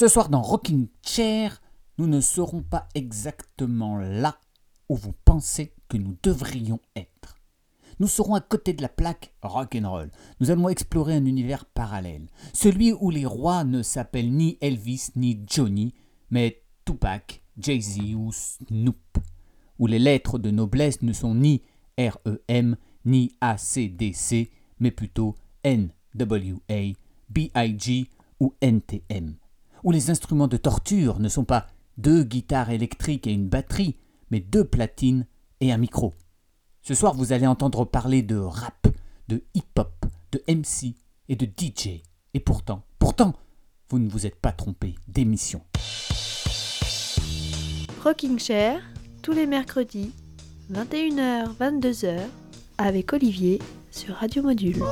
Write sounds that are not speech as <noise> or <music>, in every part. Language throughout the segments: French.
Ce soir dans Rocking Chair, nous ne serons pas exactement là où vous pensez que nous devrions être. Nous serons à côté de la plaque rock and roll. Nous allons explorer un univers parallèle, celui où les rois ne s'appellent ni Elvis ni Johnny, mais Tupac, Jay-Z ou Snoop, où les lettres de noblesse ne sont ni REM ni ACDC, mais plutôt NWA, BIG ou NTM, où les instruments de torture ne sont pas deux guitares électriques et une batterie, mais deux platines et un micro. Ce soir, vous allez entendre parler de rap, de hip-hop, de MC et de DJ. Et pourtant, pourtant, vous ne vous êtes pas trompé d'émission. Rocking Chair, tous les mercredis, 21h, 22h, avec Olivier sur Radio Module.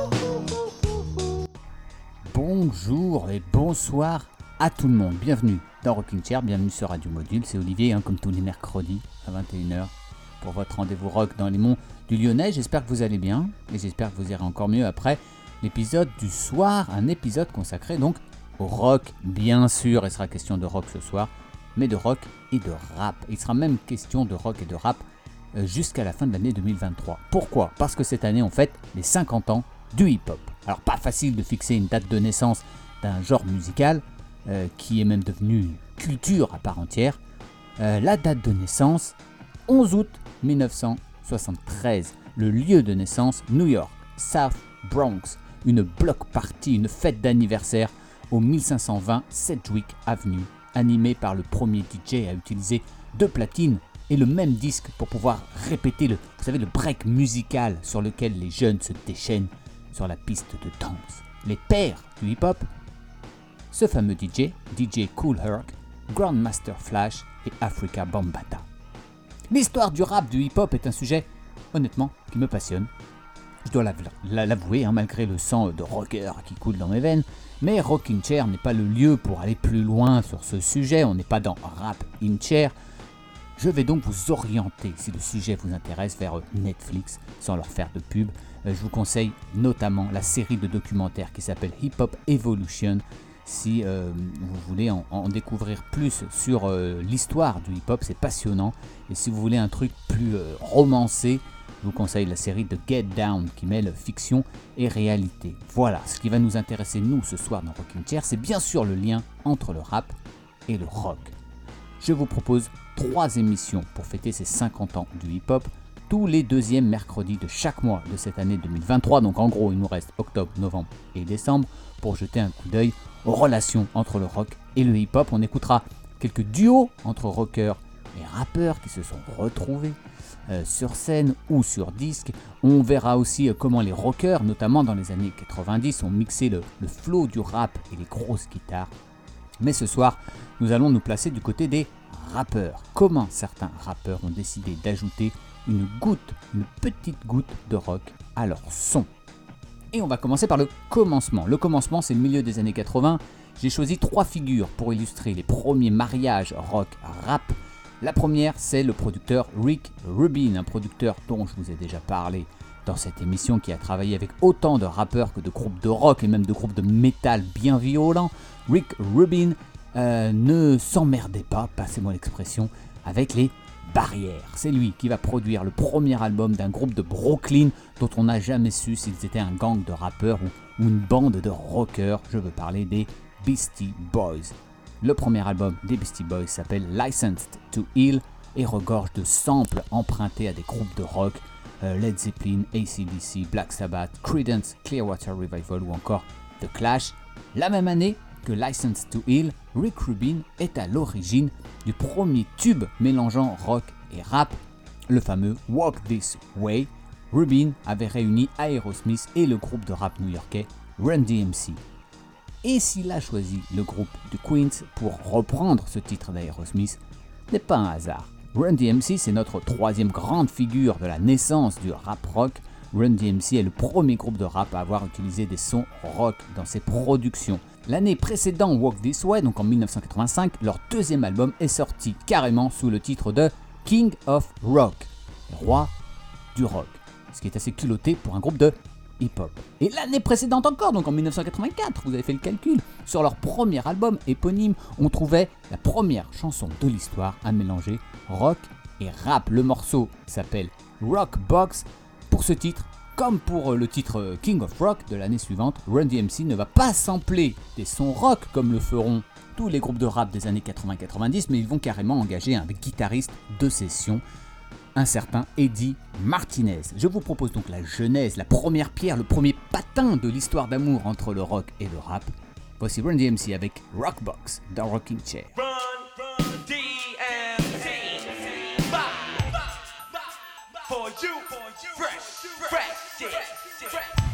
Bonjour et bonsoir à tout le monde. Bienvenue dans Rocking Chair, bienvenue sur Radio Module. C'est Olivier, hein, comme tous les mercredis à 21h, pour votre rendez-vous rock dans les monts du Lyonnais. J'espère que vous allez bien et j'espère que vous irez encore mieux après l'épisode du soir. Un épisode consacré donc au rock, bien sûr. Il sera question de rock ce soir, mais de rock et de rap. Il sera même question de rock et de rap euh, jusqu'à la fin de l'année 2023. Pourquoi? Parce que cette année, on fête les 50 ans du hip-hop. Alors, pas facile de fixer une date de naissance d'un genre musical euh, qui est même devenu culture à part entière. Euh, la date de naissance, 11 août 1973. Le lieu de naissance, New York, South Bronx. Une block party, une fête d'anniversaire au 1520 Sedgwick Avenue, animée par le premier DJ à utiliser deux platines et le même disque pour pouvoir répéter le, vous savez, le break musical sur lequel les jeunes se déchaînent sur la piste de danse. Les pères du hip-hop, ce fameux DJ, DJ Cool Herc, Grandmaster Flash et Africa Bambata. L'histoire du rap, du hip-hop est un sujet, honnêtement, qui me passionne. Je dois l'avouer, hein, malgré le sang de rocker qui coule dans mes veines, mais Rockin' Chair n'est pas le lieu pour aller plus loin sur ce sujet, on n'est pas dans Rap in Chair. Je vais donc vous orienter, si le sujet vous intéresse, vers Netflix, sans leur faire de pub. Euh, je vous conseille notamment la série de documentaires qui s'appelle Hip Hop Evolution, si euh, vous voulez en, découvrir plus sur euh, l'histoire du hip-hop, c'est passionnant. Et si vous voulez un truc plus romancé, je vous conseille la série de Get Down qui mêle fiction et réalité. Voilà, ce qui va nous intéresser nous ce soir dans Rocking Chair, c'est bien sûr le lien entre le rap et le rock. Je vous propose trois émissions pour fêter ces 50 ans du hip-hop tous les deuxièmes mercredis de chaque mois de cette année 2023. Donc en gros, il nous reste octobre, novembre et décembre pour jeter un coup d'œil aux relations entre le rock et le hip-hop. On écoutera quelques duos entre rockers et rappeurs qui se sont retrouvés euh, sur scène ou sur disque. On verra aussi euh, comment les rockers, notamment dans les années 90, ont mixé le, le flow du rap et les grosses guitares. Mais ce soir, nous allons nous placer du côté des rappeurs. Comment certains rappeurs ont décidé d'ajouter une goutte, une petite goutte de rock à leur son? Et on va commencer par le commencement. Le commencement, c'est le milieu des années 80. J'ai choisi trois figures pour illustrer les premiers mariages rock-rap. La première, c'est le producteur Rick Rubin, un producteur dont je vous ai déjà parlé dans cette émission qui a travaillé avec autant de rappeurs que de groupes de rock et même de groupes de métal bien violents. Rick Rubin euh, ne s'emmerdait pas, passez-moi l'expression, avec les barrières. C'est lui qui va produire le premier album d'un groupe de Brooklyn dont on n'a jamais su s'ils étaient un gang de rappeurs ou, une bande de rockers. Je veux parler des Beastie Boys. Le premier album des Beastie Boys s'appelle Licensed to Heal et regorge de samples empruntés à des groupes de rock euh, Led Zeppelin, ACDC, Black Sabbath, Creedence, Clearwater Revival ou encore The Clash. La même année que Licensed to Heal, Rick Rubin est à l'origine du premier tube mélangeant rock et rap, le fameux Walk This Way. Rubin avait réuni Aerosmith et le groupe de rap new-yorkais Run DMC. Et s'il a choisi le groupe de Queens pour reprendre ce titre d'Aerosmith, n'est pas un hasard. Run DMC, c'est notre troisième grande figure de la naissance du rap rock. Run DMC est le premier groupe de rap à avoir utilisé des sons rock dans ses productions. L'année précédente, Walk This Way, donc en 1985, leur deuxième album est sorti carrément sous le titre de King of Rock, roi du rock, ce qui est assez culotté pour un groupe de hip-hop. Et l'année précédente encore, donc en 1984, vous avez fait le calcul, Sur leur premier album éponyme, on trouvait la première chanson de l'histoire à mélanger rock et rap. Le morceau s'appelle Rock Box. Pour ce titre, comme pour le titre King of Rock de l'année suivante, Run DMC ne va pas sampler des sons rock comme le feront tous les groupes de rap des années 80-90, mais ils vont carrément engager un guitariste de session, un certain Eddie Martinez. Je vous propose donc la genèse, la première pierre, le premier patin de l'histoire d'amour entre le rock et le rap. Voici Run DMC avec Rockbox dans Rocking Chair. For you, fresh, fresh, fresh. Les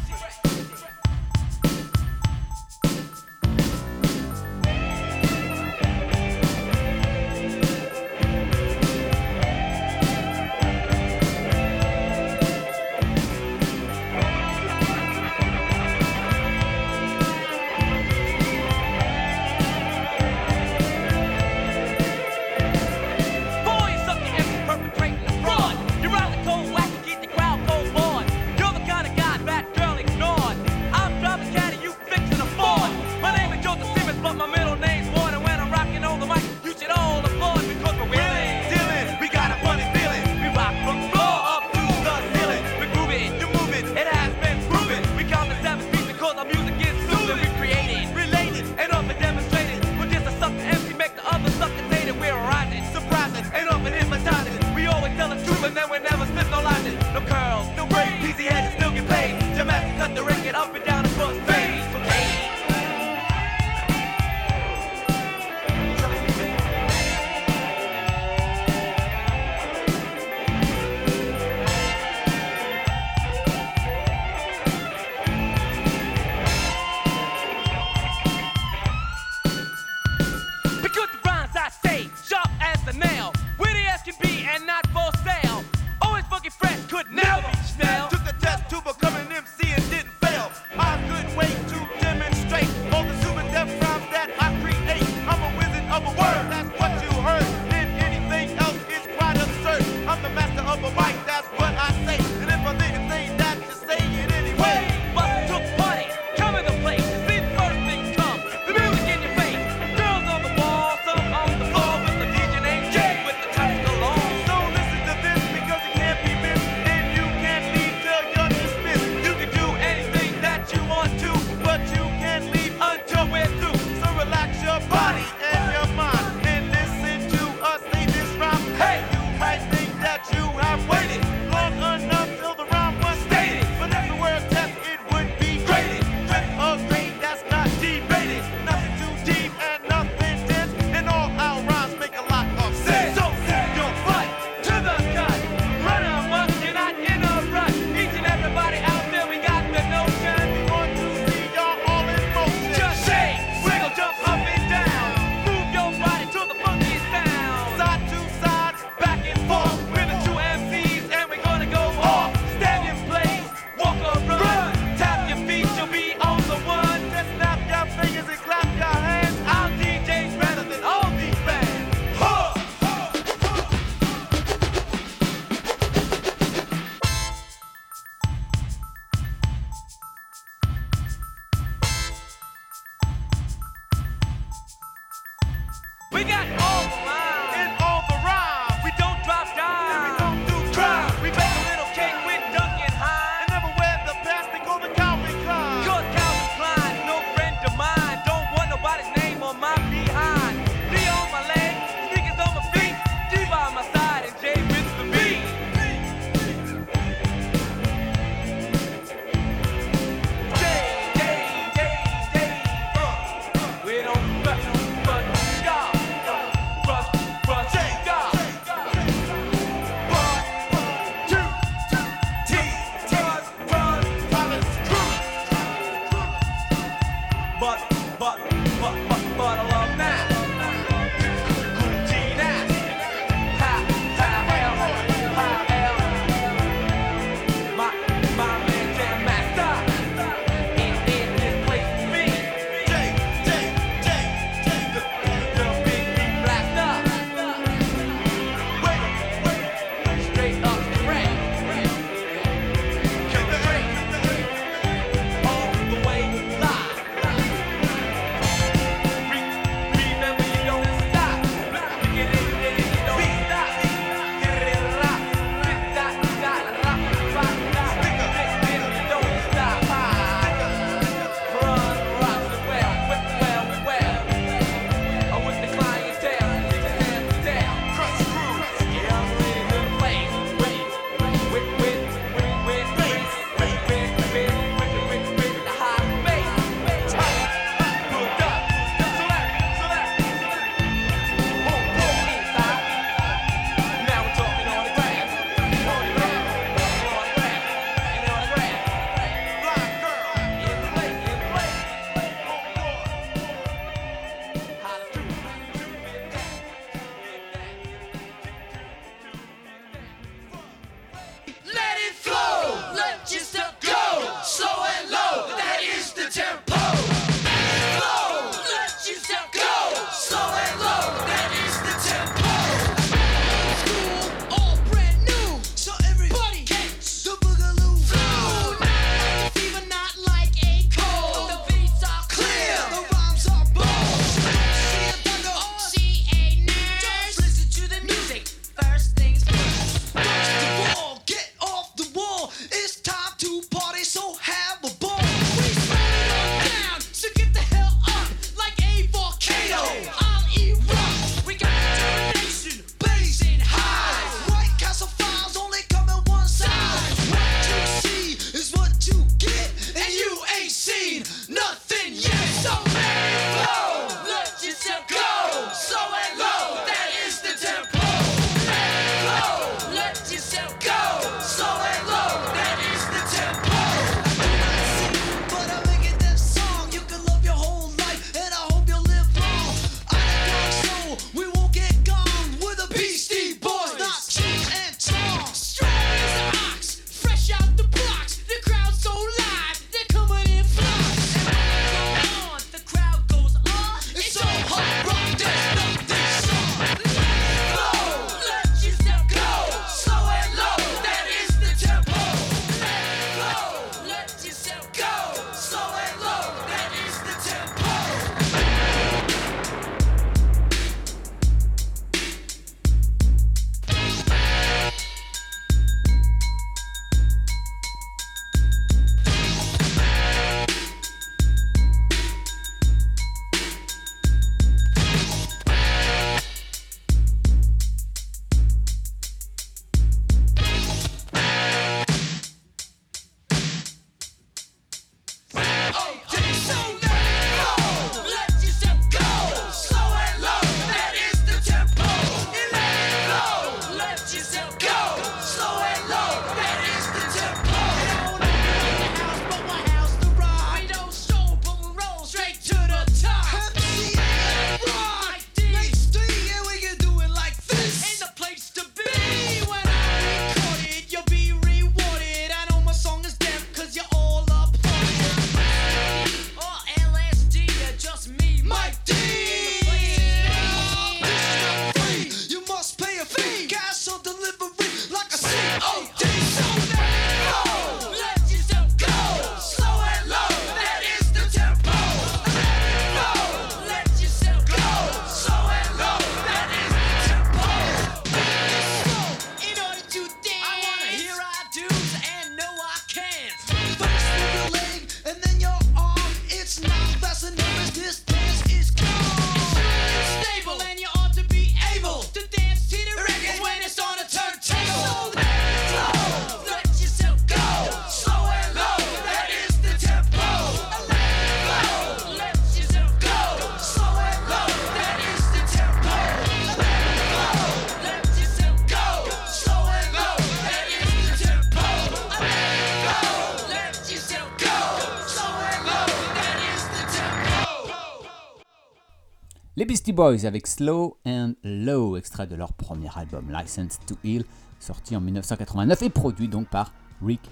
Boys avec Slow and Low, extrait de leur premier album License to Heal, sorti en 1989 et produit donc par Rick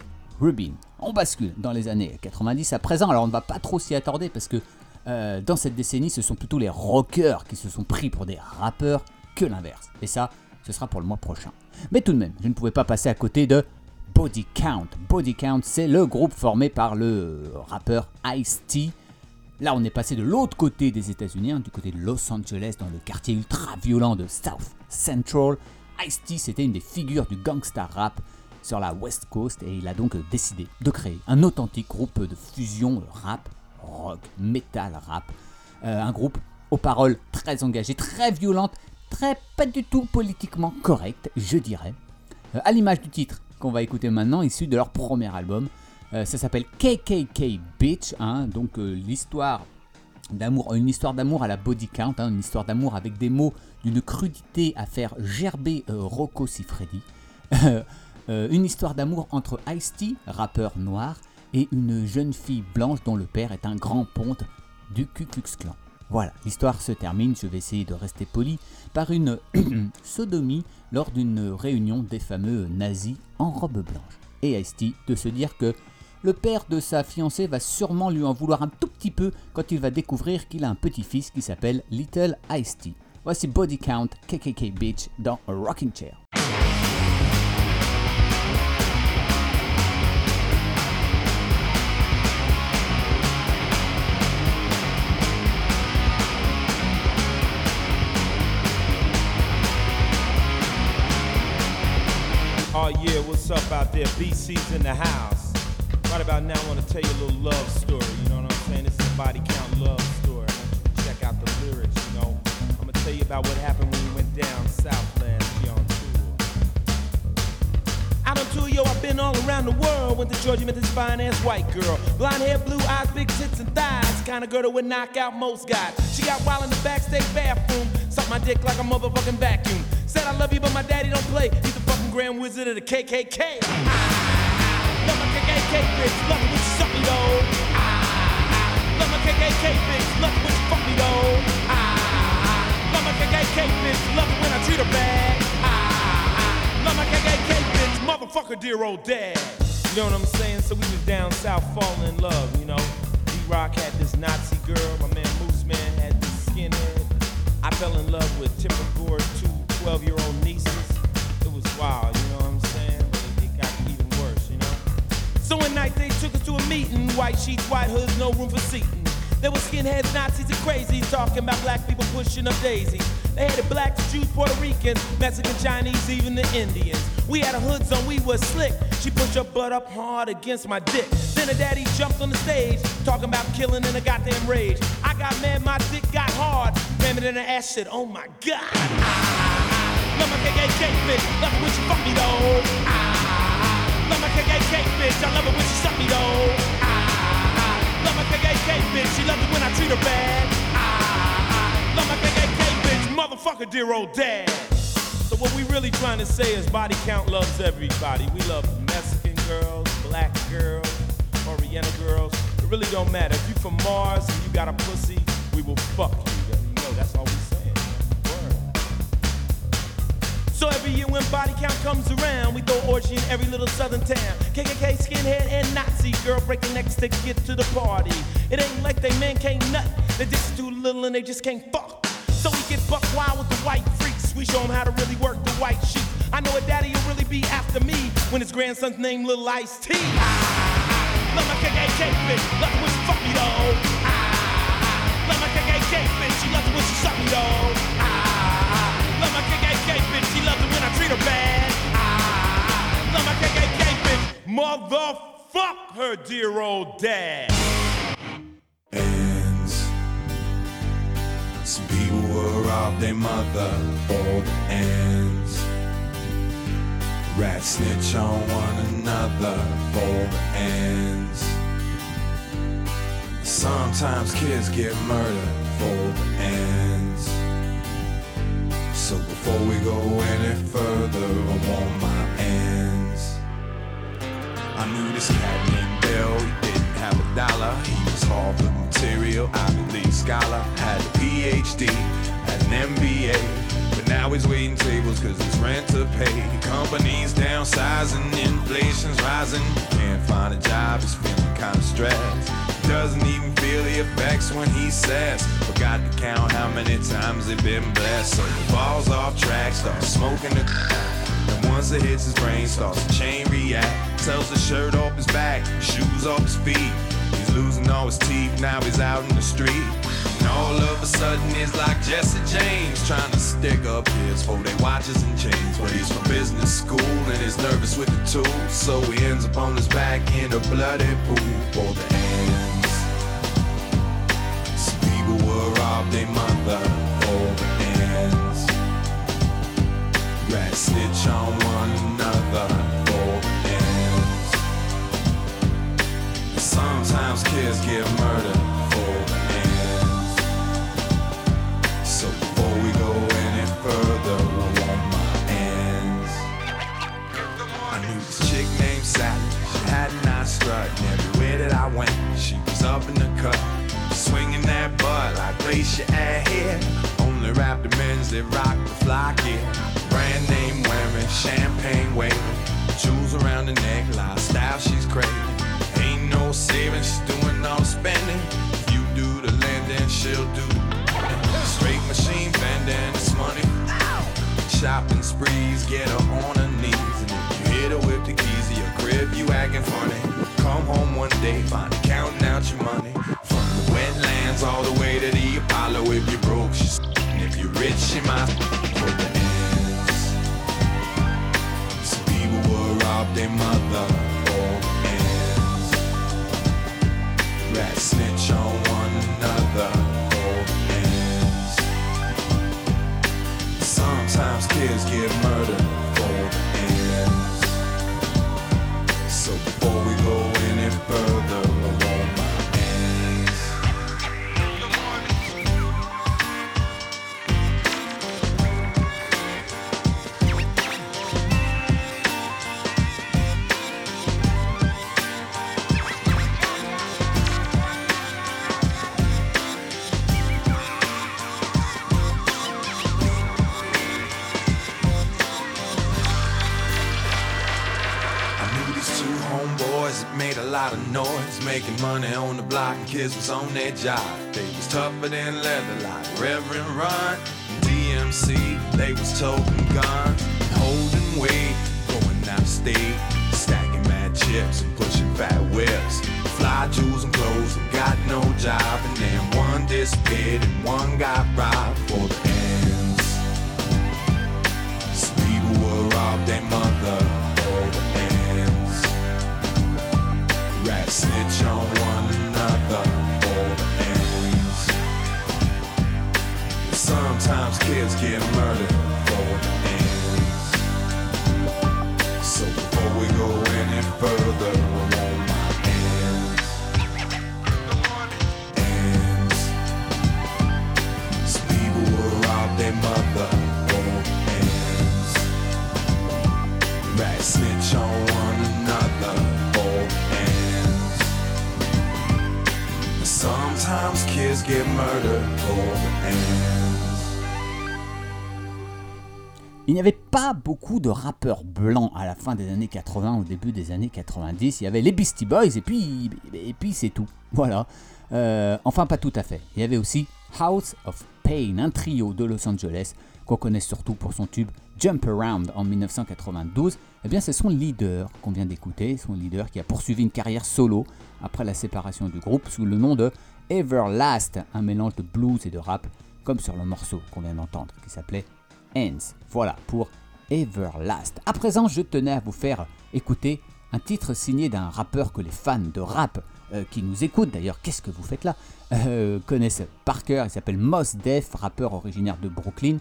Rubin. On bascule dans les années 90 à présent, alors on ne va pas trop s'y attarder parce que euh, dans cette décennie, ce sont plutôt les rockers qui se sont pris pour des rappeurs que l'inverse. Et ça, ce sera pour le mois prochain. Mais tout de même, je ne pouvais pas passer à côté de Body Count. Body Count, c'est le groupe formé par le rappeur Ice-T. Là, on est passé de l'autre côté des États-Unis, hein, du côté de Los Angeles, dans le quartier ultra violent de South Central. Ice-T, c'était une des figures du gangsta rap sur la West Coast et il a donc décidé de créer un authentique groupe de fusion rap, rock, metal rap. Euh, un groupe aux paroles très engagées, très violentes, très pas du tout politiquement correctes, je dirais. Euh, à l'image du titre qu'on va écouter maintenant, issu de leur premier album. Euh, ça s'appelle KKK Bitch, hein, donc l'histoire d'amour, une histoire d'amour à la body count, hein, une histoire d'amour avec des mots d'une crudité à faire gerber Rocco Siffredi. <laughs> Euh, une histoire d'amour entre Ice-T, rappeur noir, et une jeune fille blanche dont le père est un grand ponte du Ku Klux Klan. Voilà, l'histoire se termine, je vais essayer de rester poli, par une <coughs> sodomie lors d'une réunion des fameux nazis en robe blanche. Et Ice-T de se dire que le père de sa fiancée va sûrement lui en vouloir un tout petit peu quand il va découvrir qu'il a un petit-fils qui s'appelle Little Ice-T. Voici Body Count KKK Beach dans Rocking Chair. Oh yeah, what's up out there? BC's in the house. Right about now, I want to tell you a little love story. You know what I'm saying? This is a body count love story. Check out the lyrics. You know, I'm gonna tell you about what happened when we went down south last year on tour. Out on tour, yo, I've been all around the world. Went to Georgia, met this fine ass white girl. Blonde hair, blue eyes, big tits and thighs. Kind of girl that would knock out most guys. She got wild in the backstage bathroom. Sucked my dick like a motherfucking vacuum. Said I love you, but my daddy don't play. He's the fucking grand wizard of the KKK. Ah, KKK bitch, when she suck me though. Ah, love my KKK bitch, when she fuck me though. Ah, love my KKK bitch, love it when I treat her bad. Ah, love my KKK bitch, motherfucker, dear old dad. You know what I'm saying? So we was down south falling in love, you know. D-Rock had this Nazi girl, my man Moose Man had this skinhead. I fell in love with Timber Gore's two 12 year old nieces. It was wild, So one night they took us to a meeting. White sheets, white hoods, no room for seating. There were skinheads, Nazis, and crazies talking about black people pushing up daisies. They had the blacks, Jews, Puerto Ricans, Mexican, Chinese, even the Indians. We had a hoods on, we was slick. She pushed her butt up hard against my dick. Then her daddy jumped on the stage, talking about killing in a goddamn rage. I got mad, my dick got hard. Ram it in her ass, shit, oh my god. Love my KKK bitch, love when she fuck me though. Ah, my KKK bitch, I love it when she suck me though. Ah, love my KKK bitch, she loves it when I treat her bad. I, I love my KKK bitch, motherfucker, dear old dad. So what we really trying to say is body count loves everybody. We love Mexican girls, black girls, Oriental girls. It really don't matter. If you from Mars and you got a pussy, we will fuck you. So every year when body count comes around, we throw orgy in every little southern town. KKK, skinhead, and Nazi girl breaking necks to get to the party. It ain't like they men can't nut. They just too little and they just can't fuck. So we get buck wild with the white freaks. We show them how to really work the white sheep. I know a daddy will really be after me when his grandson's named Little Ice T. Ah, love my KKK bitch, love it when she fuck me though. Ah, love my KKK motherfuck her dear old dad. ends. Some people will rob their mother the ends. Rats snitch on one another for the ends. Sometimes kids get murdered for the ends. So before we go any further, I want my ends. I knew this cat named Bill, he didn't have a dollar. He was Harvard material, Ivy League scholar, had a PhD, always waiting tables cause it's rent to pay. Companies downsizing, inflation's rising. Can't find a job, he's feeling kinda stressed. Doesn't even feel the effects when he says, Forgot to count how many times they've been blessed. So he falls off track, starts smoking the and once it hits his brain, starts a chain react. Tells the shirt off his back, shoes off his feet. He's losing all his teeth, now he's out in the street. And all of a sudden, it's like Jesse James trying to stick up his for they watches and chains. But he's from business school and he's nervous with the tools. So he ends up on his back in a bloody pool for the ends. Some people were robbed their mother for the ends. Rat snitch on one another sometimes kids get murdered for the ends. So before we go any further, I want my ends. I knew this chick named Sally. She had a nice strut, and everywhere that I went, she was up in the cut. Swinging that butt like glacier ahead. Only rap the men's that rock the fly gear. Brand name wearing, champagne waving. Jewels around the neck, lifestyle she's craving. She's doing all the spending. You do the lending, she'll do the straight machine bending. It's money shopping sprees, get her on her knees. And if you hit her with the keys of your crib, you acting funny. Come home one day, find her counting out your money. From the wetlands all the way to the Apollo. If you're broke, she's and if you're rich, she might. Some people will rob their mother Rat snitch on one another for ends. Sometimes kids get murdered kids was on their job. They was tougher than leather, like Reverend Run. and DMC, they was toting guns, holding weight, going out of state, stacking mad chips and pushing fat whips. Fly jewels and clothes and got no job, and then one disappeared and one got robbed for the ends. Some people will rob their mother kids get murdered Il n'y avait pas beaucoup de rappeurs blancs à la fin des années 80, au début des années 90. Il y avait les Beastie Boys et puis, c'est tout. <laughs> Voilà. Euh, enfin, pas tout à fait. Il y avait aussi House of Pain, un trio de Los Angeles qu'on connaît surtout pour son tube Jump Around en 1992. Eh bien, c'est son leader qu'on vient d'écouter, son leader qui a poursuivi une carrière solo après la séparation du groupe sous le nom de Everlast, un mélange de blues et de rap, comme sur le morceau qu'on vient d'entendre qui s'appelait Voilà pour Everlast. À présent, je tenais à vous faire écouter un titre signé d'un rappeur que les fans de rap euh, qui nous écoutent, d'ailleurs, qu'est-ce que vous faites là, euh, connaissent par cœur. Il s'appelle Mos Def, rappeur originaire de Brooklyn,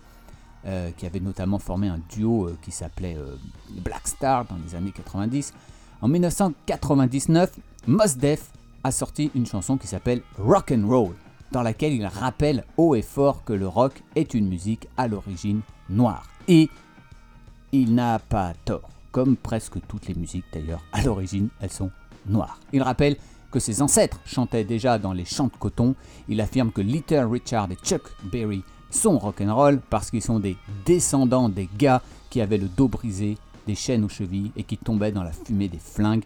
euh, qui avait notamment formé un duo qui s'appelait Black Star dans les années 90. En 1999, Mos Def a sorti une chanson qui s'appelle Rock and Roll, dans laquelle il rappelle haut et fort que le rock est une musique à l'origine noire. Et il n'a pas tort, comme presque toutes les musiques d'ailleurs, à l'origine elles sont noires. Il rappelle que ses ancêtres chantaient déjà dans les champs de coton, il affirme que Little Richard et Chuck Berry sont rock'n'roll parce qu'ils sont des descendants des gars qui avaient le dos brisé, des chaînes aux chevilles et qui tombaient dans la fumée des flingues,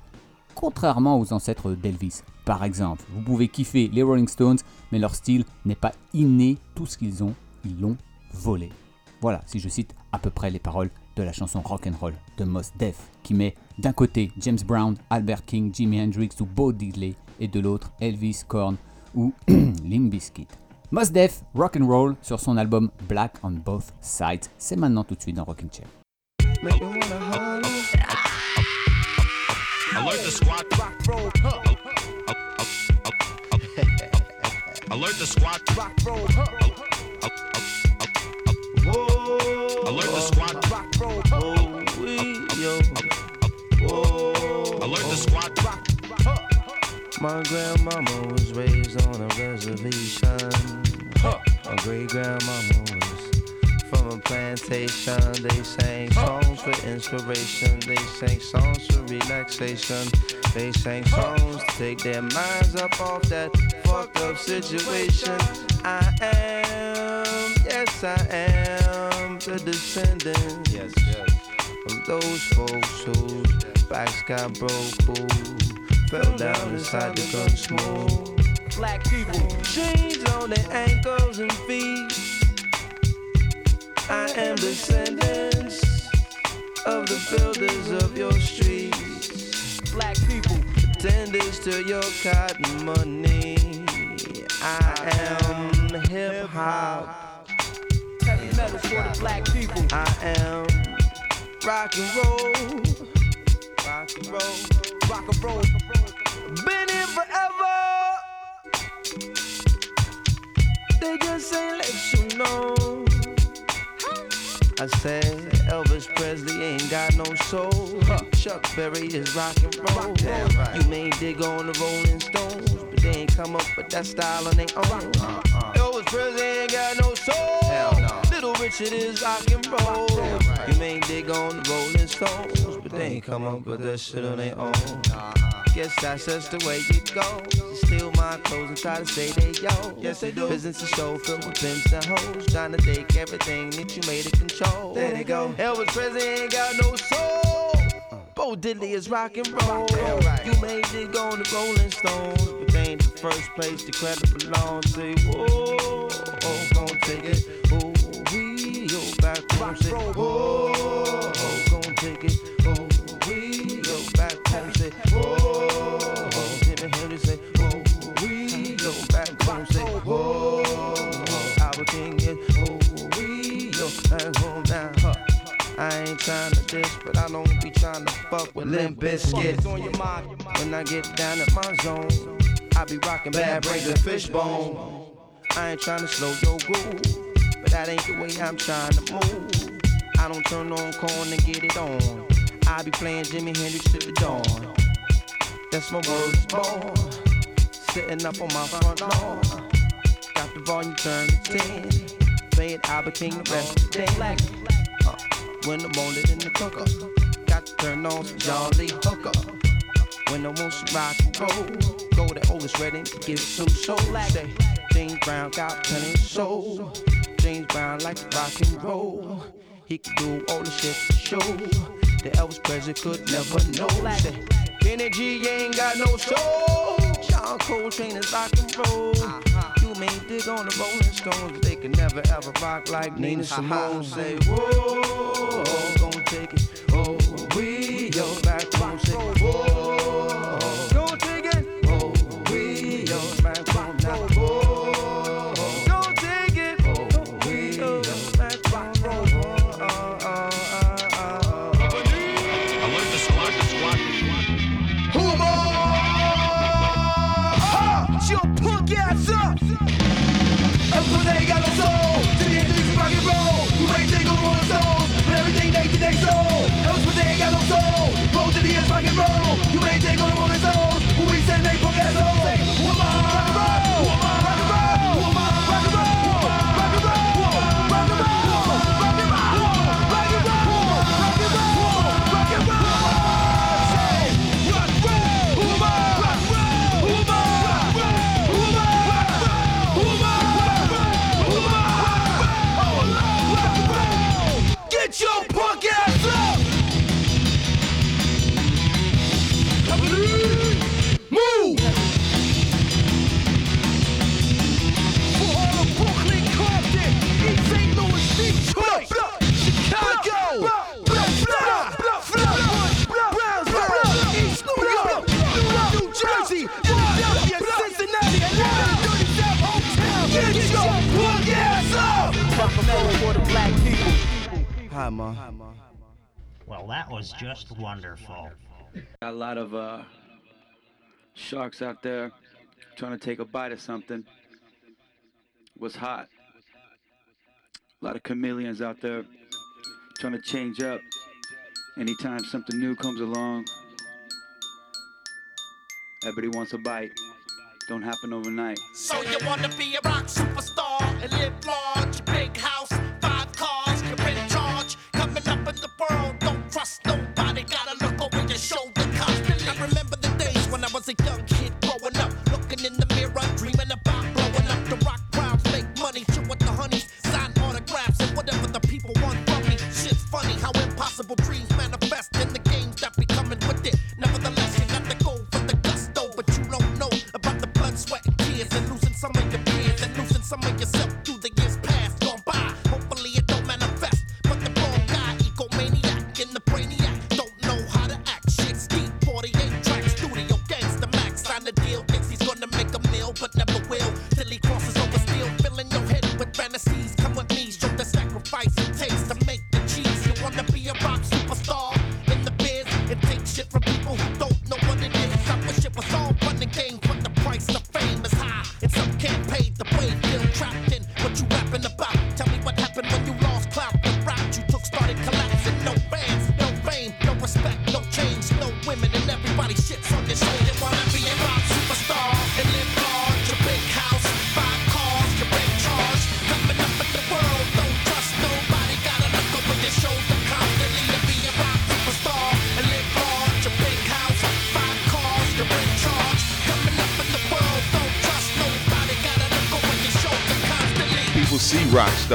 contrairement aux ancêtres d'Elvis. Par exemple, vous pouvez kiffer les Rolling Stones, mais leur style n'est pas inné, tout ce qu'ils ont, ils l'ont volé. Voilà, si je cite à peu près les paroles de la chanson Rock'n'Roll de Mos Def, qui met d'un côté James Brown, Albert King, Jimi Hendrix ou Bo Diddley, et de l'autre Elvis, Korn ou <clears throat> Limp Bizkit. Mos Def, Rock'n'Roll sur son album Black on Both Sides, c'est maintenant tout de suite dans Rockin' Chair. Alert the squad. Alert the squad. Alert squad. My grandmama was raised on a reservation. My great grandmama was from a plantation. They sang songs for inspiration. They sang songs for relaxation. They sang songs to take their minds up off that fucked up situation. I am, yes, I am the descendant. Yes, yes. Of those folks whose backs got broke, who fell down inside the gun smoke. Black people, jeans on their ankles and feet. I am descendants of the builders of your streets. Black people, tenders to your cotton money. I am hip hop. Heavy metal for the black people. I am rock and roll. Rock and roll. Rock and roll. Been here forever. They just ain't let you know. I said Elvis Presley ain't got no soul. Chuck Berry is rock and roll. You may dig on the Rolling Stones, but they ain't come up with that style on their own. Uh-uh. Elvis Presley ain't got no soul. Little Richard is rock and roll. You may dig on the Rolling Stones, but they ain't come up with that shit on their own. Guess that's just the way it goes. you. Steal my clothes and try to say they yo. Yes, they do. Business is show filled with pimps and hoes. Trying to take everything that you made it control. There they go. Elvis Presley ain't got no soul. Bo Diddley is rock and roll. You made it on the Rolling Stones, but they ain't the first place the credit belongs to. Whoa, oh, gon' take it. Oh, oh we go back home. Oh, say, whoa, oh, gon' take it. Oh, we go back home. Say, whoa, oh, Jimmy Henry say, oh, we go back home. Say, oh, Albert King is, oh, we go back home now. I ain't trying to diss, but I don't be trying to fuck with Limp Bizkit. When I get down at my zone, I be rocking bad brains and fishbone. I ain't trying to slow your groove, but that ain't the way I'm trying to move. I don't turn on corn and get it on. I be playing Jimi Hendrix to the dawn. That's my words born. Sitting up on my front lawn. Got the volume turned to 10. Playing Albert King the rest of the day. Uh, when I'm on it in the cooker. To turn on some Jolly Hooker. When I want some rock and roll, go to Otis Redding to get some soul. Say, James Brown got plenty of soul. James Brown like rock and roll. He could do all the shit for show. The Elvis Presley could never know. Say, Kenny G ain't got no soul. John Coltrane is rock and roll. Uh-huh. You may dig on the Rolling Stones, but they can never ever rock like Nina Simone. Say, whoa, gon' take it. Oh, sharks out there trying to take a bite of something was hot. A lot of chameleons out there trying to change up anytime something new comes along. Everybody wants a bite. Don't happen overnight. So you wanna be a rock superstar and live large, big house, five cars, you're in charge. Coming up in the world, don't trust nobody. Gotta look over your shoulder constantly. I remember I was a young kid growing up, looking in the mirror, dreaming about blowing up the rock crowds, make money, chill with the honeys, sign autographs, and whatever the people want from me. Shit's funny how impossible dreams manifest in the games that be coming with it. Nevertheless, you got the goal for the gusto, but you don't know about the blood, sweat, and tears, and losing some of your peers, and losing some of your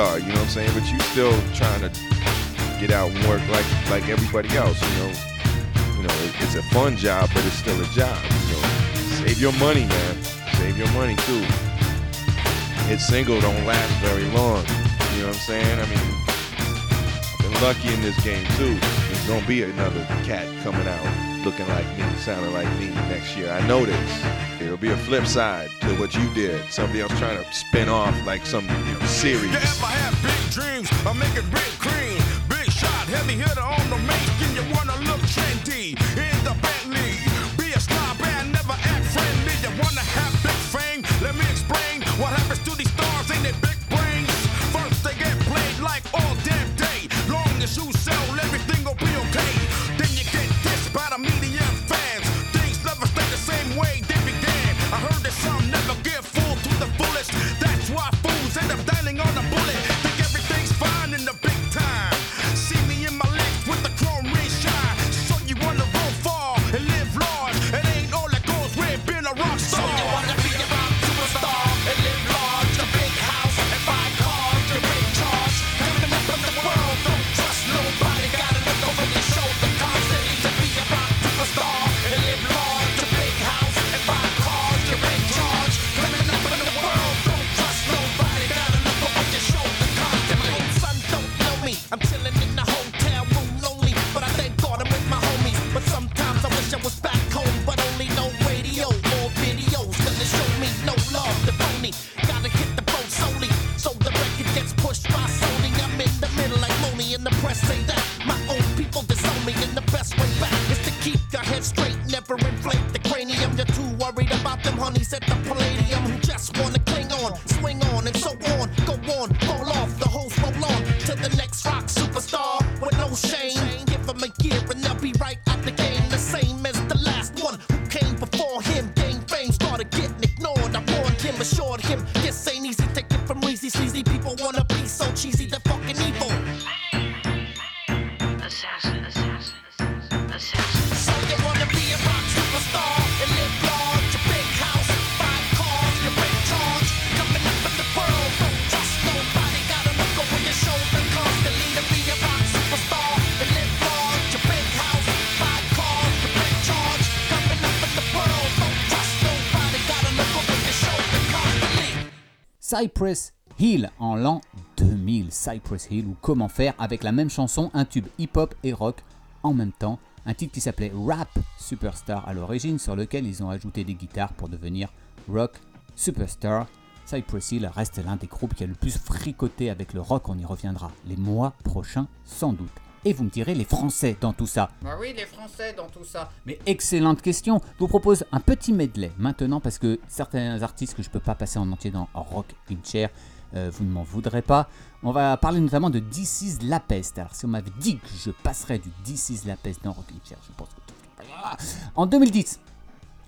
star, you know what I'm saying? But you still trying to get out and work like like everybody else, you know. You know, it, it's a fun job, but it's still a job. You know, save your money, man. Save your money too. It's single don't last very long. You know what I'm saying? I mean, I've been lucky in this game too. There's gonna be another cat coming out looking like me, sounding like me next year. I know this. It'll be a flip side to what you did. Somebody else trying to spin off like some series. Yeah, Cypress Hill en l'an 2000. Cypress Hill ou comment faire avec la même chanson, un tube hip-hop et rock en même temps. Un titre qui s'appelait Rap Superstar à l'origine, sur lequel ils ont ajouté des guitares pour devenir Rock Superstar. Cypress Hill reste l'un des groupes qui a le plus fricoté avec le rock, on y reviendra les mois prochains sans doute. Et vous me direz les Français dans tout ça. Bah oui, les Français dans tout ça. Mais excellente question. Je vous propose un petit medley maintenant parce que certains artistes que je peux pas passer en entier dans Rock in Chair, euh, vous ne m'en voudrez pas. On va parler notamment de This is La Peste. Alors si on m'avait dit que je passerais du This is La Peste dans Rock in Chair, je pense que... Ah En 2010,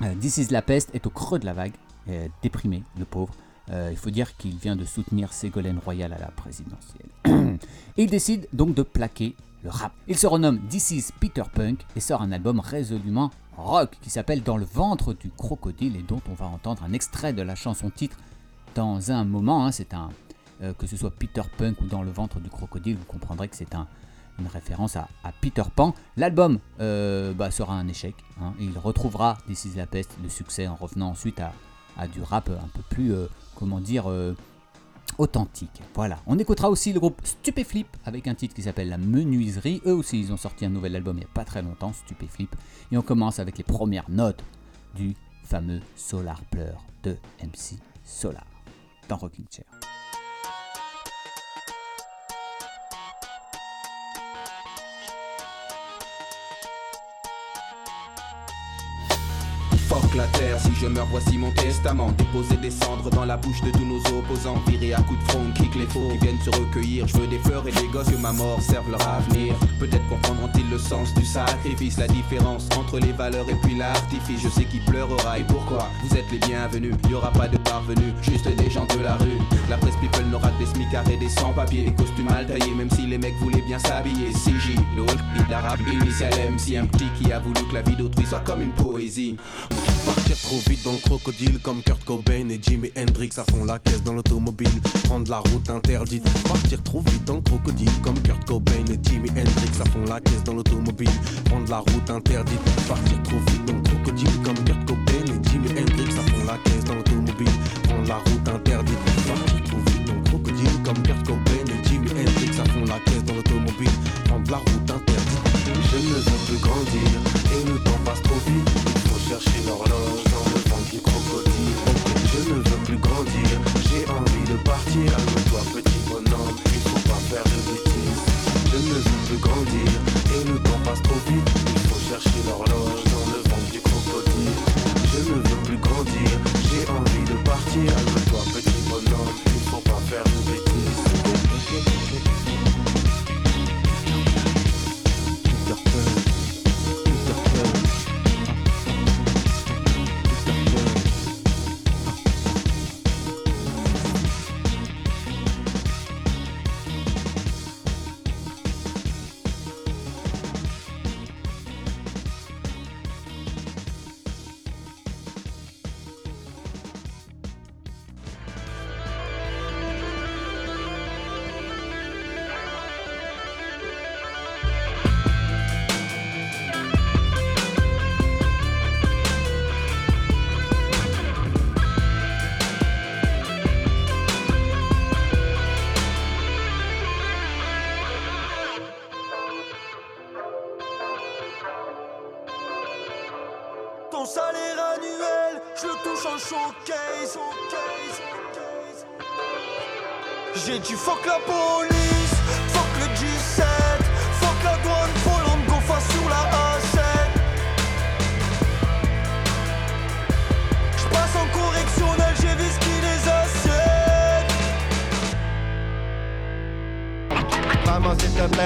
euh, This is La Peste est au creux de la vague, euh, déprimé, le pauvre. Euh, il faut dire qu'il vient de soutenir Ségolène Royal à la présidentielle. <clears throat> Il décide donc de plaquer le rap. Il se renomme This is Peter Punk et sort un album résolument rock qui s'appelle Dans le ventre du crocodile et dont on va entendre un extrait de la chanson titre dans un moment. hein. c'est un euh, que ce soit Peter Punk ou Dans le ventre du crocodile, vous comprendrez que c'est un, une référence à, Peter Pan. L'album euh, bah, sera un échec. hein, et il retrouvera This is la peste, le succès en revenant ensuite à, à du rap un peu plus, euh, comment dire, euh, authentique. Voilà. On écoutera aussi le groupe Stupéflip avec un titre qui s'appelle La Menuiserie. Eux aussi, ils ont sorti un nouvel album il n'y a pas très longtemps, Stupéflip. Et on commence avec les premières notes du fameux Solar Pleur de MC Solar dans Rocking Chair. Si je meurs, voici mon testament. Déposer des cendres dans la bouche de tous nos opposants. Virer à coups de front, kick les faux qui viennent se recueillir. Je veux des fleurs et des gosses que ma mort serve leur avenir. Peut-être comprendront-ils le sens du sacrifice, la différence entre les valeurs et puis l'artifice. Je sais qui pleurera et pourquoi. Vous êtes les bienvenus, y aura pas de parvenus, juste des gens de la rue. La presse people n'aura que des smicards et des sans-papiers, des costumes mal taillés, même si les mecs voulaient bien s'habiller. CJ, le Hulk, hit d'arabe, initial MC, un petit qui a voulu que la vie d'autrui soit comme une poésie. Partir trop vite dans le crocodile comme Kurt Cobain et Jimi Hendrix à fond la caisse dans l'automobile. Prendre la route interdite. Partir trop vite dans le crocodile comme Kurt Cobain et Jimi Hendrix à fond la caisse dans l'automobile. Prendre la route interdite. Partir trop vite dans le crocodile comme Kurt Cobain et Jimi Hendrix à fond la caisse dans l'automobile. Prendre la route interdite. Comme Kurt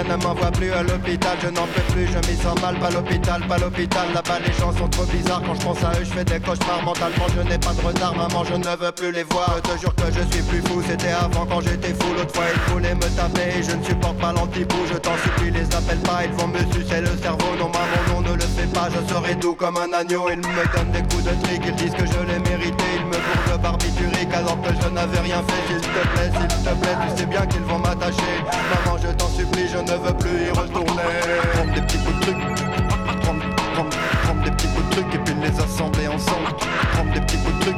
Ne m'envoie plus à l'hôpital Je n'en peux plus, je m'y sens mal Pas l'hôpital, pas l'hôpital Là-bas les gens sont trop bizarres Quand je pense à eux je fais des cauchemars Mentalement je n'ai pas de retard Maman je ne veux plus les voir Je te jure que je suis plus fou C'était avant quand j'étais fou L'autre fois ils voulaient me taper Je ne supporte pas l'antipou Je t'en supplie les appelle pas Ils vont me sucer le cerveau Non maman non ne le fais pas Je serai doux comme un agneau Ils me donnent des coups de trick Ils disent que je l'ai mérité Ils me bourrent de barbiturique Alors que je n'avais rien fait S'il te plaît, s'il te plaît Tu sais bien qu'ils vont m'attacher Maman je t'en supplie Je ne veux plus y retourner. Prendre des petits bouts de trucs Prendre, prendre, prendre des petits bouts de trucs Et puis les assembler ensemble. Prendre des petits bouts de trucs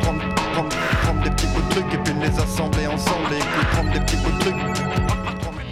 Prendre, prendre, prendre des petits bouts de trucs Et puis les assembler ensemble. Et écoute, prendre des petits bouts de trucs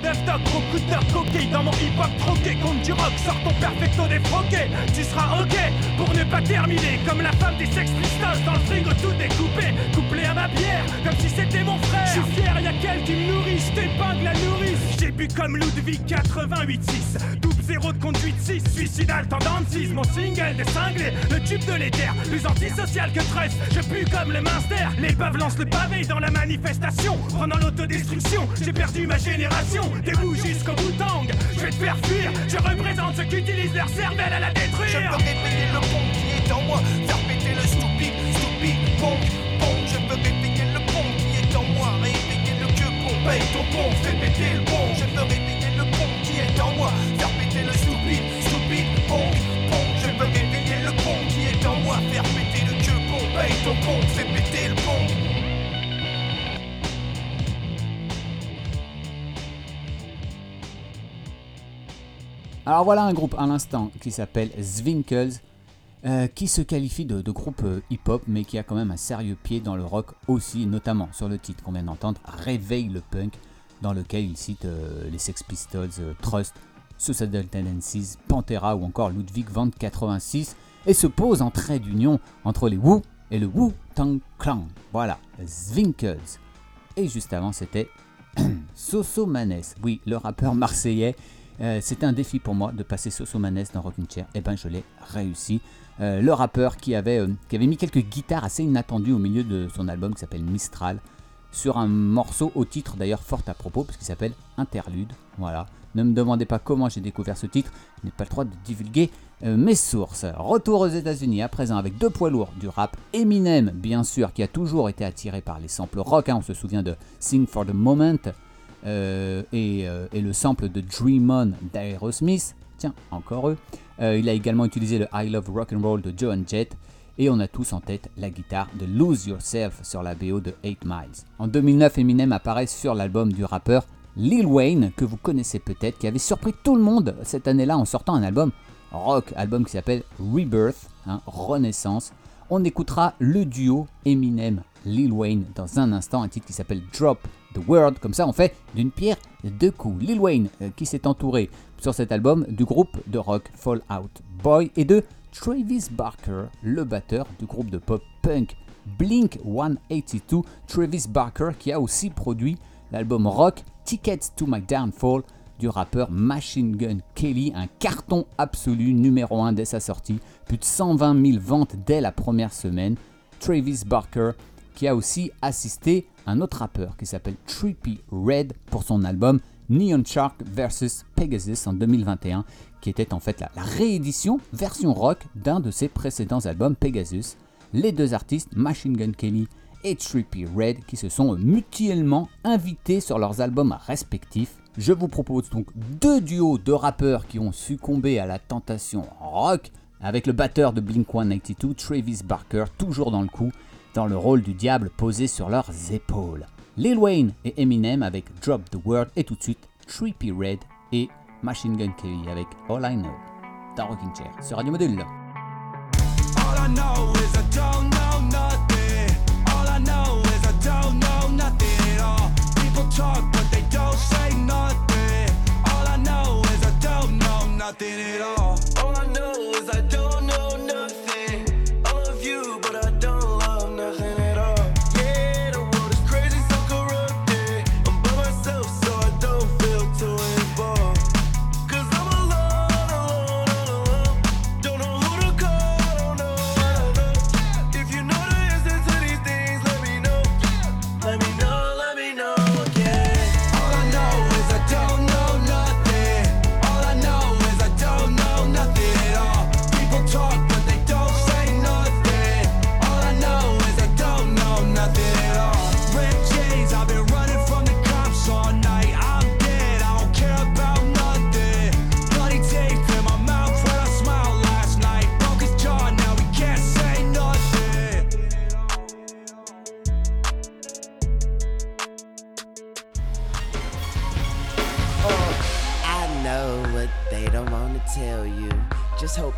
Lève ta bloc, gros coup de coquille dans mon hip-hop troqué contre du rock, sors ton perfecto défroqué, tu seras ok pour ne pas terminer. Comme la femme des Sex Pistols dans le frigo tout découpé, couplé à ma bière comme si c'était mon frère. Je suis fier, y'a qu'elle qui me nourrit, je la nourrice. J'ai bu comme Ludwig 88-6, double zéro de conduite 6, suicidal tendance 6, mon single des le tube de l'éther, plus antisocial que Trust, je pue comme le minster, les baves lancent le pavé dans la manifestation, prenant l'autodestruction, j'ai perdu ma génération, des bouts jusqu'au boutang, je vais te faire fuir, je représente ceux qui utilisent leur cervelle à la détruire. Je peux réveiller le pont qui est en moi, faire péter le stupide, stupide, pong, pong. Je peux réveiller le pont qui est en moi, réveiller le vieux pont, paye ton pont, fais péter le pont. Je peux réveiller le pont qui est en moi, Alors voilà un groupe à l'instant qui s'appelle Zwinkels, euh, qui se qualifie de, groupe euh, hip-hop, mais qui a quand même un sérieux pied dans le rock aussi, notamment sur le titre qu'on vient d'entendre, Réveille le punk, dans lequel il cite euh, les Sex Pistols, Trust, Suicidal Tendencies, Pantera ou encore Ludwig van 86, et se pose en trait d'union entre les Wu et le Wu-Tang Clan. Voilà, Zwinkels. Et juste avant, c'était <clears throat> Soso Manes, oui, le rappeur marseillais. Euh, C'était un défi pour moi de passer Soso Manes dans Rockin' Chair. Et ben, je l'ai réussi. Euh, le rappeur qui avait, euh, qui avait mis quelques guitares assez inattendues au milieu de son album qui s'appelle Mistral. Sur un morceau au titre d'ailleurs fort à propos, puisqu'il s'appelle Interlude. Voilà. Ne me demandez pas comment j'ai découvert ce titre, je n'ai pas le droit de divulguer euh, mes sources. Retour aux États-Unis à présent avec deux poids lourds du rap. Eminem, bien sûr, qui a toujours été attiré par les samples rock. hein, on se souvient de Sing for the Moment euh, et, euh, et le sample de Dream On d'Aerosmith. Tiens, encore eux. Il a également utilisé le I Love Rock and Roll de Joan Jett. Et on a tous en tête la guitare de Lose Yourself sur la BO de 8 Miles. En 2009, Eminem apparaît sur l'album du rappeur Lil Wayne, que vous connaissez peut-être, qui avait surpris tout le monde cette année-là en sortant un album rock, album qui s'appelle Rebirth, hein, Renaissance. On écoutera le duo Eminem-Lil Wayne dans un instant, un titre qui s'appelle Drop the Word. Comme ça, on fait d'une pierre deux coups. Lil Wayne, euh, qui s'est entouré sur cet album du groupe de rock Fallout Boy et de Travis Barker, le batteur du groupe de pop punk Blink 182. Travis Barker qui a aussi produit l'album rock Tickets to My Downfall du rappeur Machine Gun Kelly, un carton absolu numéro 1 dès sa sortie, plus de 120 000 ventes dès la première semaine. Travis Barker qui a aussi assisté un autre rappeur qui s'appelle Trippy Red pour son album Neon Shark vs Pegasus en 2021, qui était en fait la, la réédition version rock d'un de ses précédents albums Pegasus. Les deux artistes, Machine Gun Kelly et Trippy Red, qui se sont mutuellement invités sur leurs albums respectifs. Je vous propose donc deux duos de rappeurs qui ont succombé à la tentation rock, avec le batteur de Blink 182, Travis Barker, toujours dans le coup, dans le rôle du diable posé sur leurs épaules. Lil Wayne et Eminem avec Drop the Word et tout de suite Trippy Red et Machine Gun Kelly avec All I Know dans Rocking Chair sur Radio Module. All I know is I don't know don't know nothing at all. People talk, but they don't say nothing. All I know is I don't know nothing at all. All I know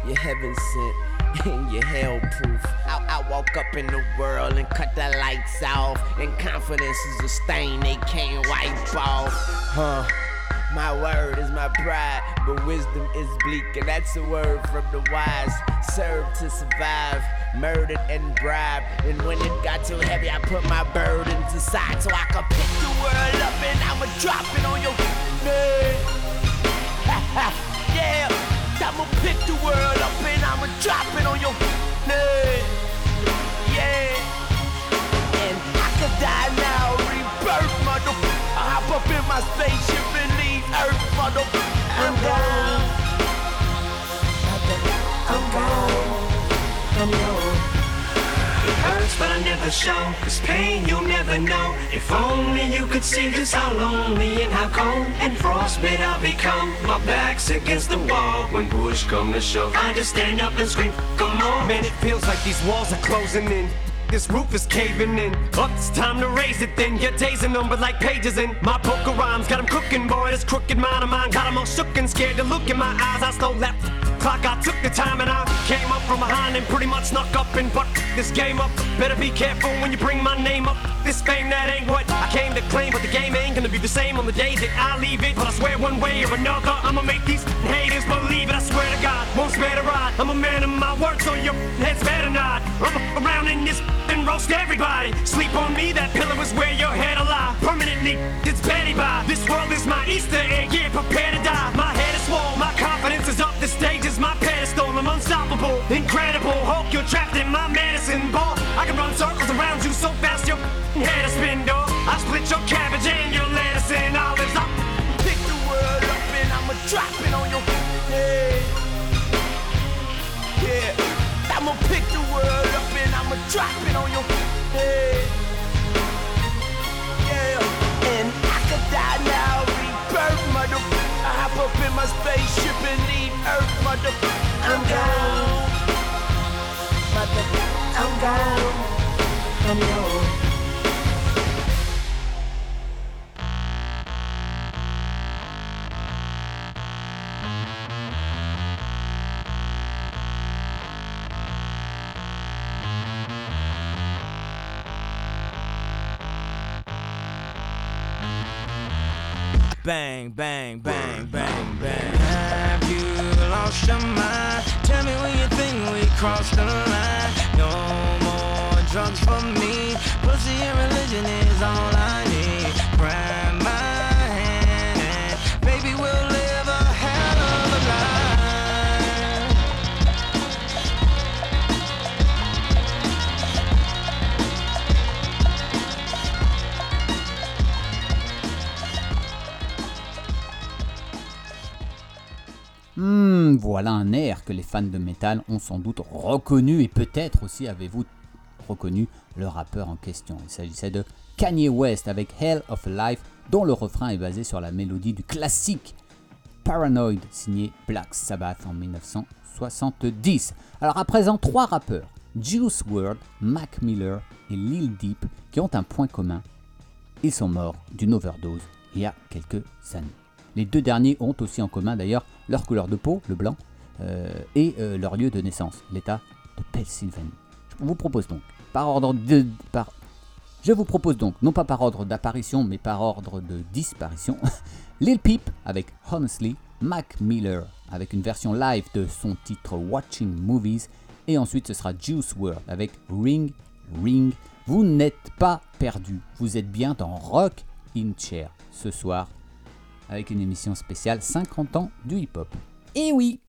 you're heaven sent <laughs> and you're hell proof. I, I woke up in the world and cut the lights off. And confidence is a stain they can't wipe off. Huh. My word is my pride, but wisdom is bleak, and that's a word from the wise. Serve to survive, murdered and bribed. And when it got too heavy, I put my burdens aside so I could pick the world up and I'ma drop it on your <laughs> head. <laughs> yeah, I'ma pick the world up and I'ma drop it on your head. Yeah, and I could die now, rebirth, mother. I hop up in my spaceship and leave Earth, mother. I'm gone. I'm gone. I'm gone. But I never show. Cause pain you'll never know. If only you could see just how lonely and how cold and frostbit I'll become. My back's against the wall when push come to shove. I just stand up and scream, come on. Man, it feels like these walls are closing in. This roof is caving in. Up, it's time to raise it then. Your days are numbered like pages in my poker rhymes. Got 'em cooking, boy. This crooked mind of mine got 'em all shook and scared to look in my eyes. I stole that clock. I took the time and I came up from behind and pretty much snuck up and fucked this game up. Better be careful when you bring my name up. This fame, that ain't what I came to claim. But the game ain't gonna be the same on the day that I leave it. But I swear one way or another, I'ma make these haters believe it. I swear to God, won't spare the ride. I'm a man of my word, so your heads better not. I'm around in this and roast everybody. Sleep on me, that pillow is where your head will lie. Permanently, it's Betty by. This world is my Easter egg, yeah, prepare to die. My head is swole, my confidence is up. My pedestal. I'm unstoppable, incredible. Hulk, you're trapped in my medicine ball. I can run circles around you so fast your head is spin, dog. I split your cabbage and your lettuce and olives. I Pick the world up and I'ma drop it on your head. Yeah, I'ma pick the world up and I'ma drop it on your head. Yeah, and I could die now, in my spaceship and leave Earth, mother. I'm gone, mother. I'm gone. I'm gone. Bang, bang, bang, bang, bang. Have you lost your mind? Tell me when you think we crossed the line. No more drugs for me. Pussy and religion is all I need. Grab voilà un air que les fans de métal ont sans doute reconnu et peut-être aussi avez-vous reconnu le rappeur en question. Il s'agissait de Kanye West avec Hell of Life dont le refrain est basé sur la mélodie du classique Paranoid signé Black Sabbath en 1970. Alors à présent trois rappeurs, Juice WRLD, Mac Miller et Lil Deep qui ont un point commun. Ils sont morts d'une overdose il y a quelques années. Les deux derniers ont aussi en commun d'ailleurs leur couleur de peau, le blanc, euh, et euh, leur lieu de naissance, l'état de Pennsylvanie. Je vous propose donc, par ordre de, je vous propose donc, non pas par ordre d'apparition, mais par ordre de disparition, <laughs> Lil Peep avec Honestly, Mac Miller avec une version live de son titre Watching Movies, et ensuite ce sera Juice WRLD avec Ring Ring. Vous n'êtes pas perdu, vous êtes bien dans Rock in Chair ce soir avec une émission spéciale 50 ans du hip-hop. Et oui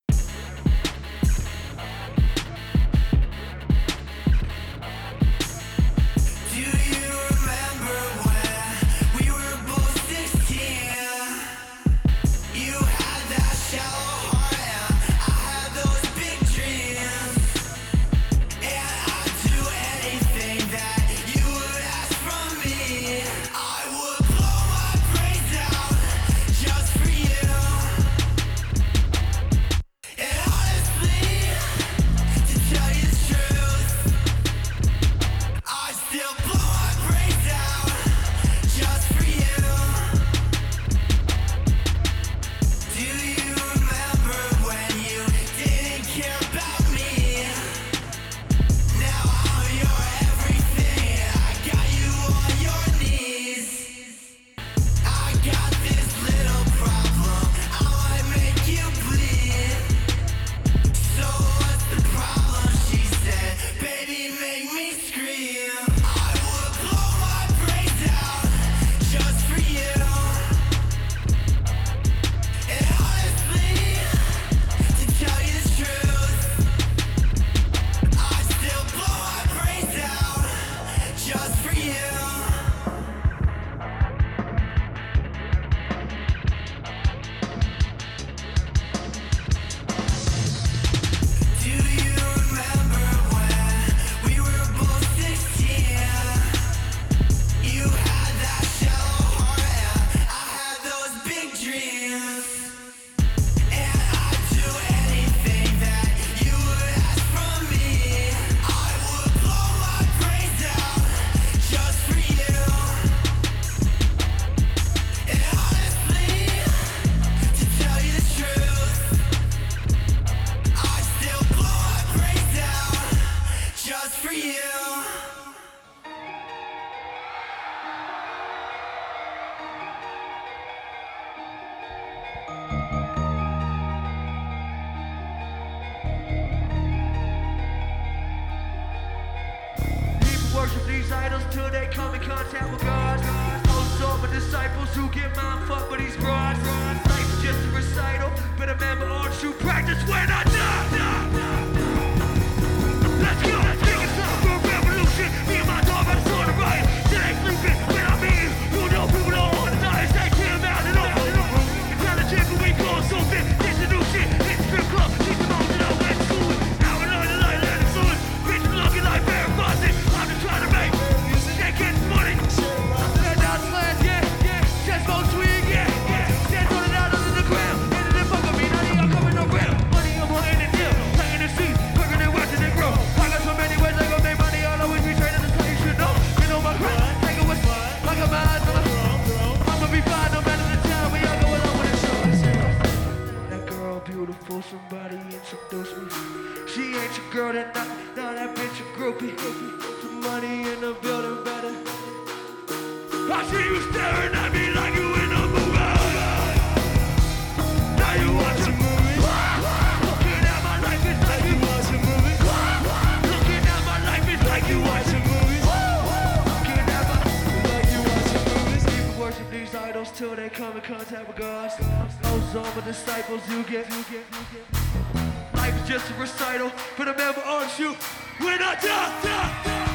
never comes, with disciples, you get, you get, you get. Life is just a recital Put a member on you. We're not done, done, done.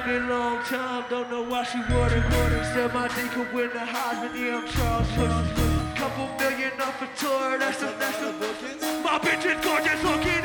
love long time. Don't know why she wanted more Said my dick could win the Heisman. Yeah, I'm Charles Couple million off a tour. That's a, that's a. My bitch is gorgeous looking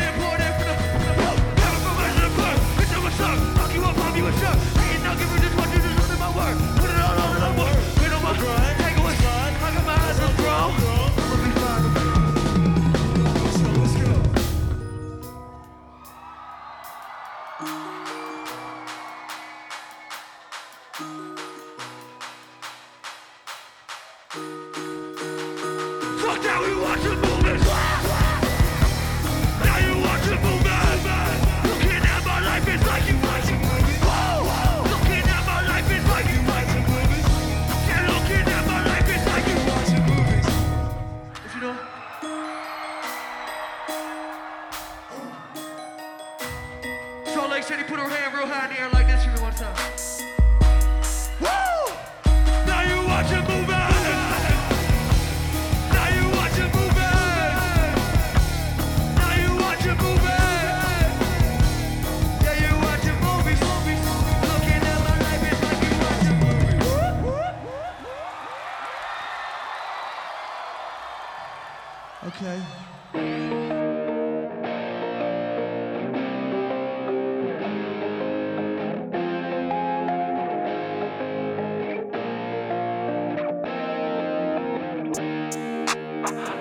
Okay.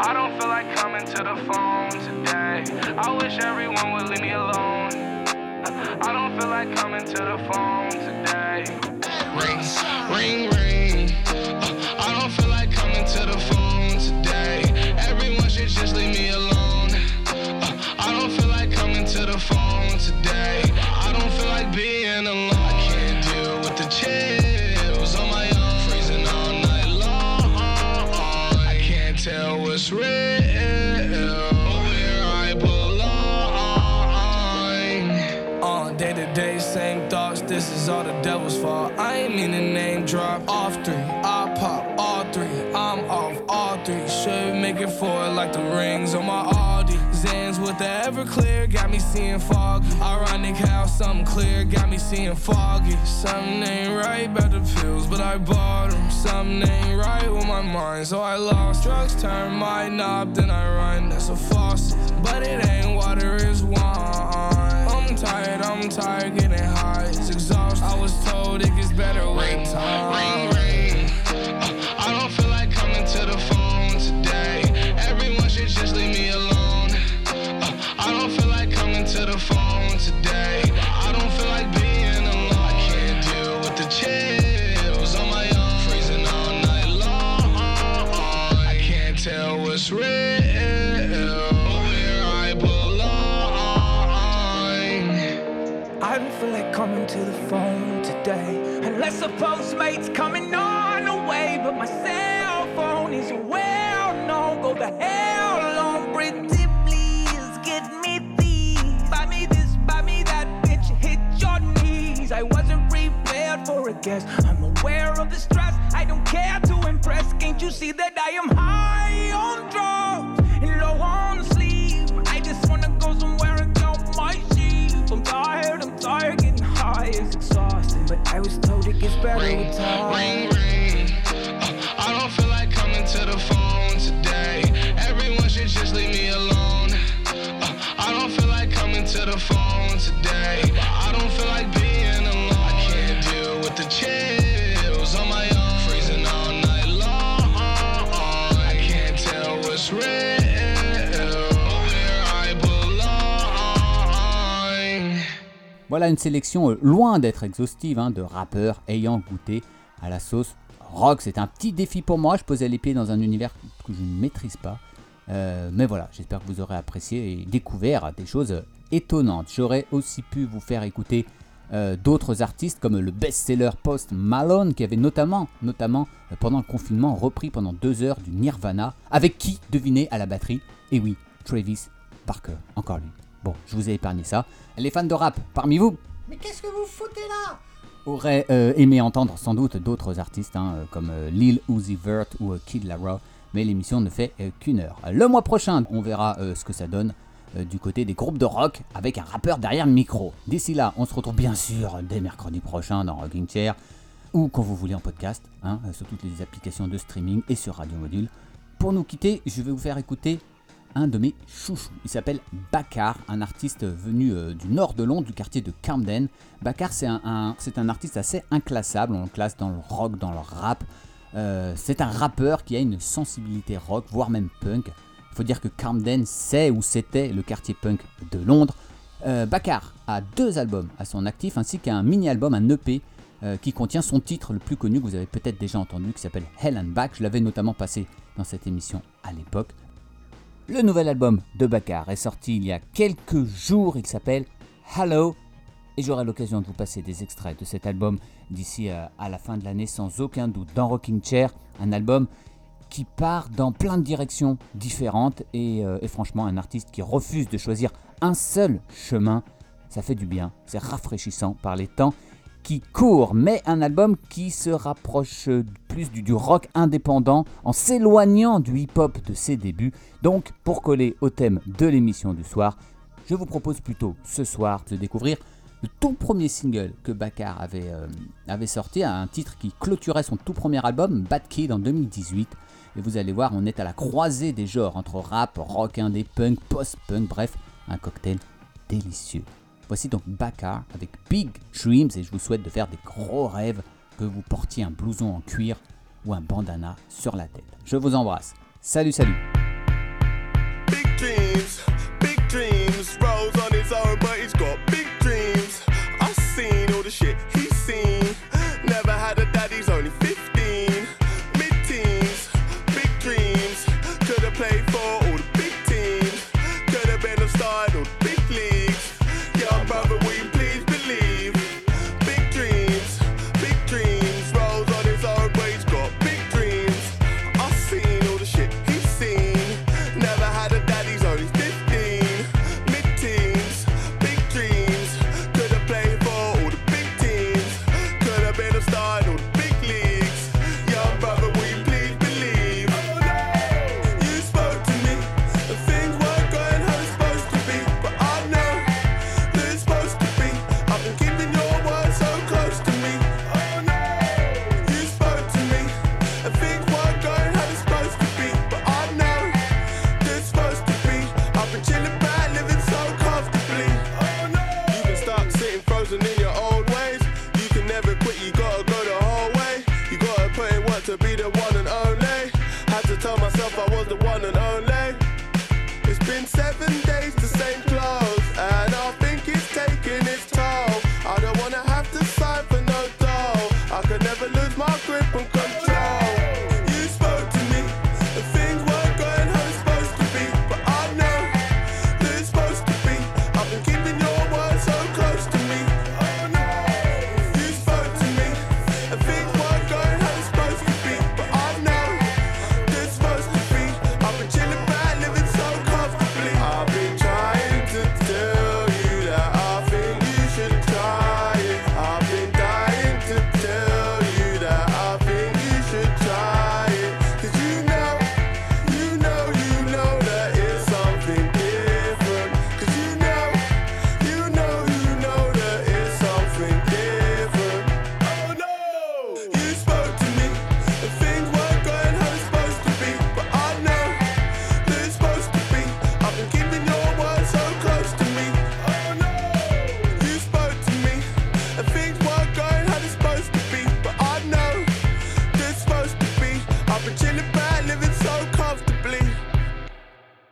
I don't feel like coming to the phone today. I wish everyone would leave me alone. I don't feel like coming to the phone today. Ring, ring, ring. leave me alone. Uh, I don't feel like coming to the phone today. I don't feel like being alone. I can't deal with the chills on my own. Freezing all night long. I can't tell what's real. Where I belong. All day to day, same thoughts. This is all the devil's fault. I ain't mean to name drop off three. should make it four like the rings on my Audi. Zans with the Everclear got me seeing fog. Ironic how something clear got me seeing foggy. Something ain't right about the pills, but I bought them. Something ain't right with my mind, so I lost. Drugs turn my knob, then I run. That's a faucet, but it ain't water, it's wine. I'm tired, I'm tired, getting high, it's exhausting. I was told it gets better with time. coming to the phone today. Unless the postmate's coming on. Voilà une sélection euh, loin d'être exhaustive hein, de rappeurs ayant goûté à la sauce rock. C'est un petit défi pour moi. Je posais les pieds dans un univers que je ne maîtrise pas. Euh, mais voilà, j'espère que vous aurez apprécié et découvert des choses étonnantes. J'aurais aussi pu vous faire écouter euh, d'autres artistes comme le best-seller Post Malone qui avait notamment, notamment pendant le confinement repris pendant deux heures du Nirvana. Avec qui, devinez, à la batterie? Et oui, Travis Parker, encore lui. Bon, je vous ai épargné ça. Les fans de rap parmi vous Mais qu'est-ce que vous foutez là? Auraient euh, aimé entendre sans doute d'autres artistes hein, euh, comme euh, Lil Uzi Vert ou euh, Kid Laroi, mais l'émission ne fait qu'une heure. Le mois prochain, on verra ce que ça donne du côté des groupes de rock avec un rappeur derrière le micro. D'ici là, on se retrouve bien sûr dès mercredi prochain dans Rocking Chair ou quand vous voulez en podcast, hein, sur toutes les applications de streaming et sur Radio Module. Pour nous quitter, je vais vous faire écouter un de mes chouchous. Il s'appelle Bakar, un artiste venu euh, du nord de Londres, du quartier de Camden. Bakar, c'est un, un- artiste assez inclassable. On le classe dans le rock, dans le rap. Euh, c'est un rappeur qui a une sensibilité rock, voire même punk. Il faut dire que Camden, c'est ou c'était le quartier punk de Londres. Euh, Bakar a deux albums à son actif, ainsi qu'un mini-album, un EP, euh, qui contient son titre le plus connu que vous avez peut-être déjà entendu, qui s'appelle Hell and Back. Je l'avais notamment passé dans cette émission à l'époque. Le nouvel album de Bakar est sorti il y a quelques jours, il s'appelle Hello, et j'aurai l'occasion de vous passer des extraits de cet album d'ici euh, à la fin de l'année sans aucun doute. Dans Rocking Chair, un album qui part dans plein de directions différentes et, euh, et franchement un artiste qui refuse de choisir un seul chemin, ça fait du bien, c'est rafraîchissant par les temps qui courent, mais un album qui se rapproche plus du, du rock indépendant en s'éloignant du hip-hop de ses débuts. Donc pour coller au thème de l'émission du soir, je vous propose plutôt ce soir de découvrir le tout premier single que Bakar avait, euh, avait sorti, un titre qui clôturait son tout premier album, Bad Kid, en 2018. Et vous allez voir, on est à la croisée des genres, entre rap, rock indé, punk, post-punk, bref, un cocktail délicieux. Voici donc Bakar avec Big Dreams et je vous souhaite de faire des gros rêves, que vous portiez un blouson en cuir ou un bandana sur la tête. Je vous embrasse. Salut, salut.